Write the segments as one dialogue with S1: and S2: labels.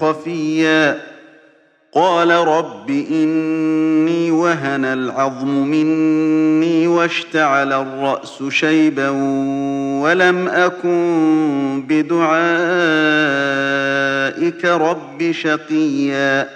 S1: خفيا. قال رب إني وهن العظم مني واشتعل الرأس شيبا ولم أكن بدعائك رب شقيا.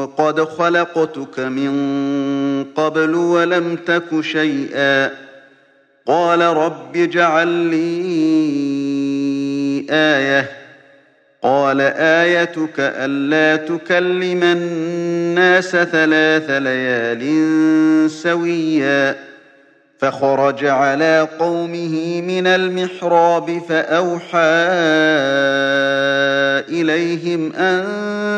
S1: وقد خلقتك من قبل ولم تك شيئا. قال رب اجعل لي آية. قال آيتك ألا تكلم الناس ثلاث ليال سويا. فخرج على قومه من المحراب فأوحى إليهم أن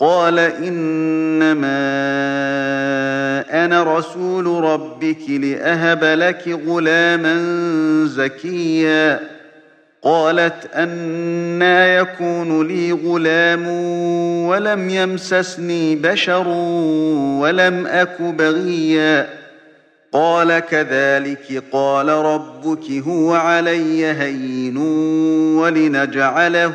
S1: قال إنما أنا رسول ربك لأهب لك غلاما زكيا. قالت أنا يكون لي غلام ولم يمسسني بشر ولم أك بغيا. قال كذلك قال ربك هو علي هين ولنجعله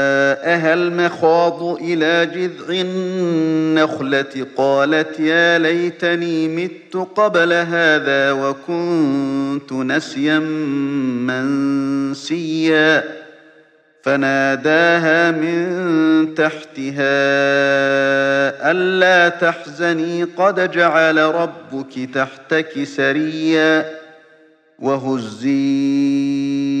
S1: فأجاءها المخاض إلى جذع النخلة قالت يا ليتني مت قبل هذا وكنت نسيا منسيا. فناداها من تحتها ألا تحزني قد جعل ربك تحتك سريا. وهزي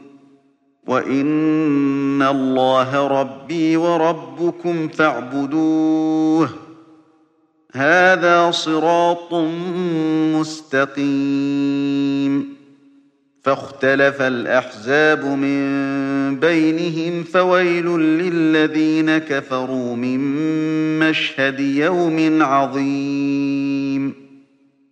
S1: وإن الله ربي وربكم فاعبدوه. هذا صراط مستقيم. فاختلف الأحزاب من بينهم فويل للذين كفروا من مشهد يوم عظيم.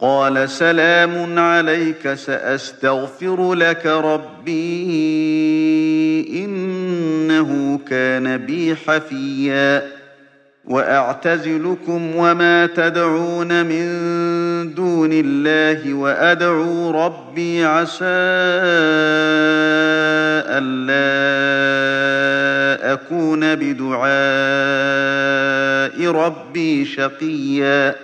S1: قال سلام عليك سأستغفر لك ربي إنه كان بي حفيا وأعتزلكم وما تدعون من دون الله وأدعو ربي عسى ألا أكون بدعاء ربي شقيا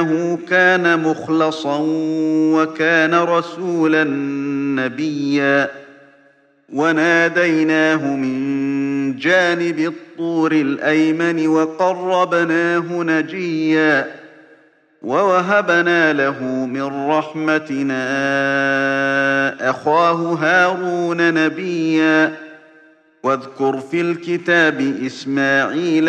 S1: إنه كان مخلصا وكان رسولا نبيا وناديناه من جانب الطور الأيمن وقربناه نجيا ووهبنا له من رحمتنا أخاه هارون نبيا واذكر في الكتاب إسماعيل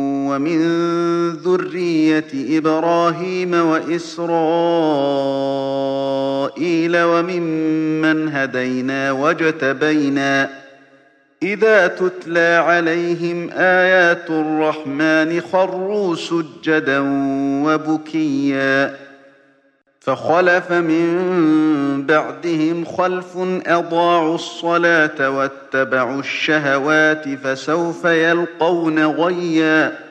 S1: ومن ذرية إبراهيم وإسرائيل وممن هدينا واجتبينا إذا تتلى عليهم آيات الرحمن خروا سجدا وبكيا فخلف من بعدهم خلف أضاعوا الصلاة واتبعوا الشهوات فسوف يلقون غيا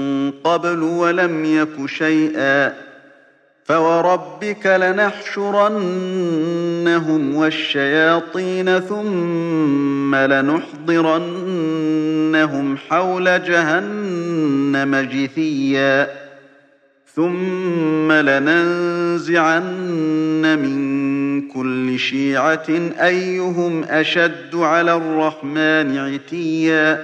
S1: قبل ولم يك شيئا فوربك لنحشرنهم والشياطين ثم لنحضرنهم حول جهنم جثيا ثم لننزعن من كل شيعة أيهم أشد على الرحمن عتيا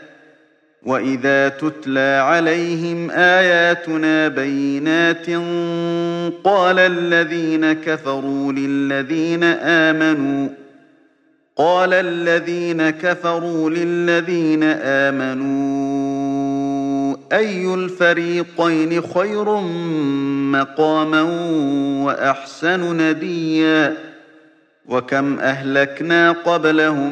S1: وإذا تتلى عليهم آياتنا بينات قال الذين كفروا للذين آمنوا قال الذين كفروا للذين آمنوا أي الفريقين خير مقاما وأحسن نديا وكم أهلكنا قبلهم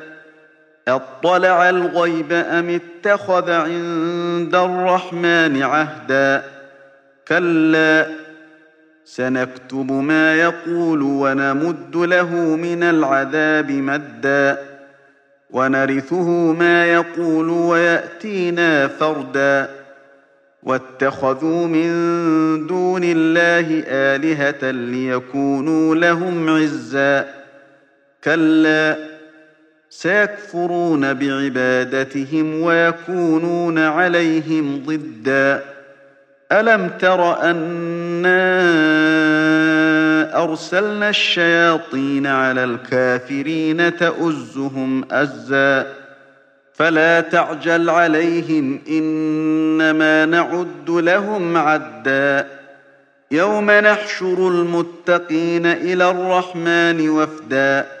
S1: أطلع الغيب أم اتخذ عند الرحمن عهدا؟ كلا سنكتب ما يقول ونمد له من العذاب مدا. ونرثه ما يقول ويأتينا فردا. واتخذوا من دون الله آلهة ليكونوا لهم عزا. كلا سيكفرون بعبادتهم ويكونون عليهم ضدا. ألم تر أنا أرسلنا الشياطين على الكافرين تؤزهم أزا؟ فلا تعجل عليهم إنما نعد لهم عدا. يوم نحشر المتقين إلى الرحمن وفدا.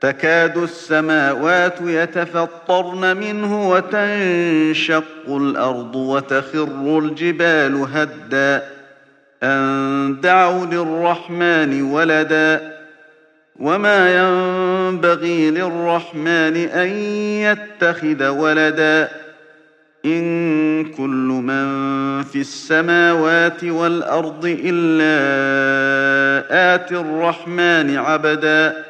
S1: تكاد السماوات يتفطرن منه وتنشق الأرض وتخر الجبال هدا. أن دعوا للرحمن ولدا. وما ينبغي للرحمن أن يتخذ ولدا. إن كل من في السماوات والأرض إلا آتي الرحمن عبدا.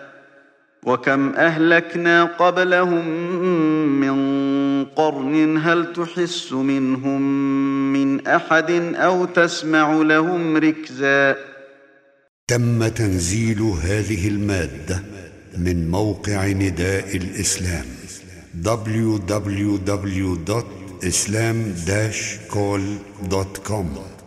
S1: وكم أهلكنا قبلهم من قرن هل تحس منهم من أحد أو تسمع لهم ركزا؟
S2: تم تنزيل هذه المادة من موقع نداء الإسلام www.islam-call.com